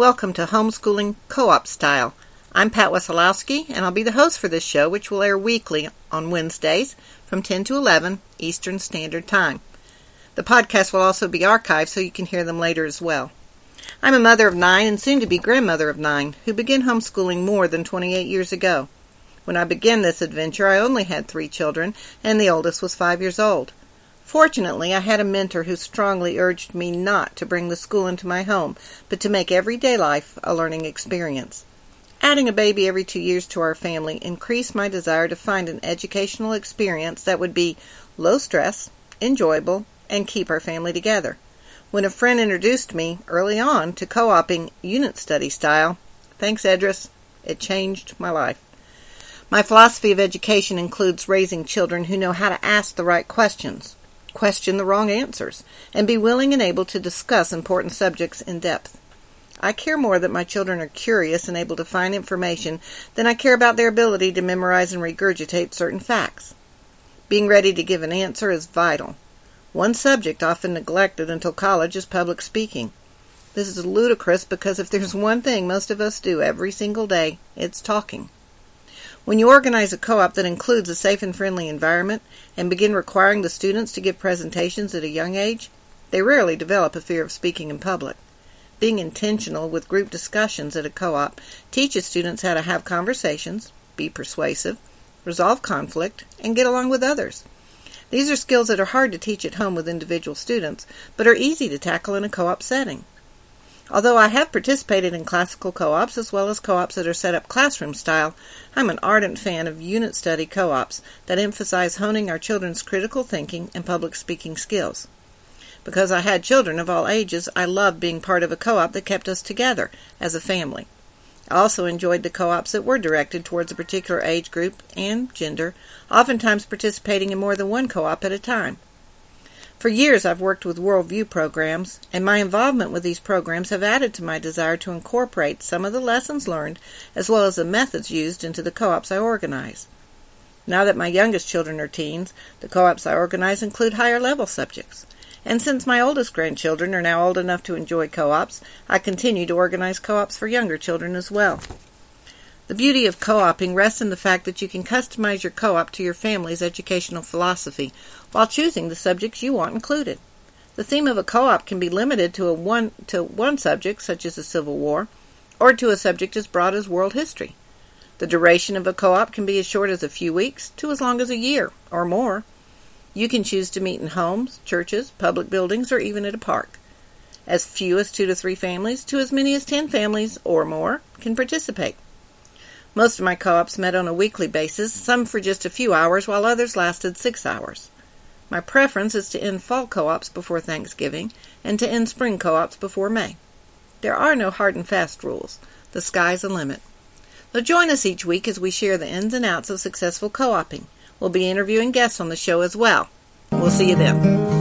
Welcome to Homeschooling Co-op Style. I'm Pat Wesolowski, and I'll be the host for this show, which will air weekly on Wednesdays from 10 to 11 Eastern Standard Time. The podcast will also be archived so you can hear them later as well. I'm a mother of nine and soon to be grandmother of nine who began homeschooling more than 28 years ago. When I began this adventure, I only had three children, and the oldest was five years old. Fortunately, I had a mentor who strongly urged me not to bring the school into my home, but to make everyday life a learning experience. Adding a baby every two years to our family increased my desire to find an educational experience that would be low stress, enjoyable, and keep our family together. When a friend introduced me early on to co oping unit study style, thanks, Edris, it changed my life. My philosophy of education includes raising children who know how to ask the right questions, question the wrong answers, and be willing and able to discuss important subjects in depth. I care more that my children are curious and able to find information than I care about their ability to memorize and regurgitate certain facts. Being ready to give an answer is vital. One subject often neglected until college is public speaking. This is ludicrous because if there's one thing most of us do every single day, it's talking. When you organize a co-op that includes a safe and friendly environment and begin requiring the students to give presentations at a young age, they rarely develop a fear of speaking in public. Being intentional with group discussions at a co-op teaches students how to have conversations, be persuasive, resolve conflict, and get along with others. These are skills that are hard to teach at home with individual students, but are easy to tackle in a co-op setting. Although I have participated in classical co-ops as well as co-ops that are set up classroom style, I'm an ardent fan of unit study co-ops that emphasize honing our children's critical thinking and public speaking skills. Because I had children of all ages, I loved being part of a co-op that kept us together as a family. I also enjoyed the co-ops that were directed towards a particular age group and gender, oftentimes participating in more than one co-op at a time. For years I've worked with worldview programs, and my involvement with these programs have added to my desire to incorporate some of the lessons learned as well as the methods used into the co-ops I organize. Now that my youngest children are teens, the co-ops I organize include higher level subjects. And since my oldest grandchildren are now old enough to enjoy co-ops, I continue to organize co-ops for younger children as well. The beauty of co-oping rests in the fact that you can customize your co-op to your family's educational philosophy while choosing the subjects you want included. The theme of a co-op can be limited to a one to one subject such as the Civil War or to a subject as broad as world history. The duration of a co-op can be as short as a few weeks to as long as a year or more. You can choose to meet in homes, churches, public buildings, or even at a park. As few as two to three families to as many as ten families or more can participate. Most of my co-ops met on a weekly basis, some for just a few hours, while others lasted six hours. My preference is to end fall co-ops before Thanksgiving and to end spring co-ops before May. There are no hard and fast rules. The sky's the limit. So join us each week as we share the ins and outs of successful co-oping. We'll be interviewing guests on the show as well. We'll see you then.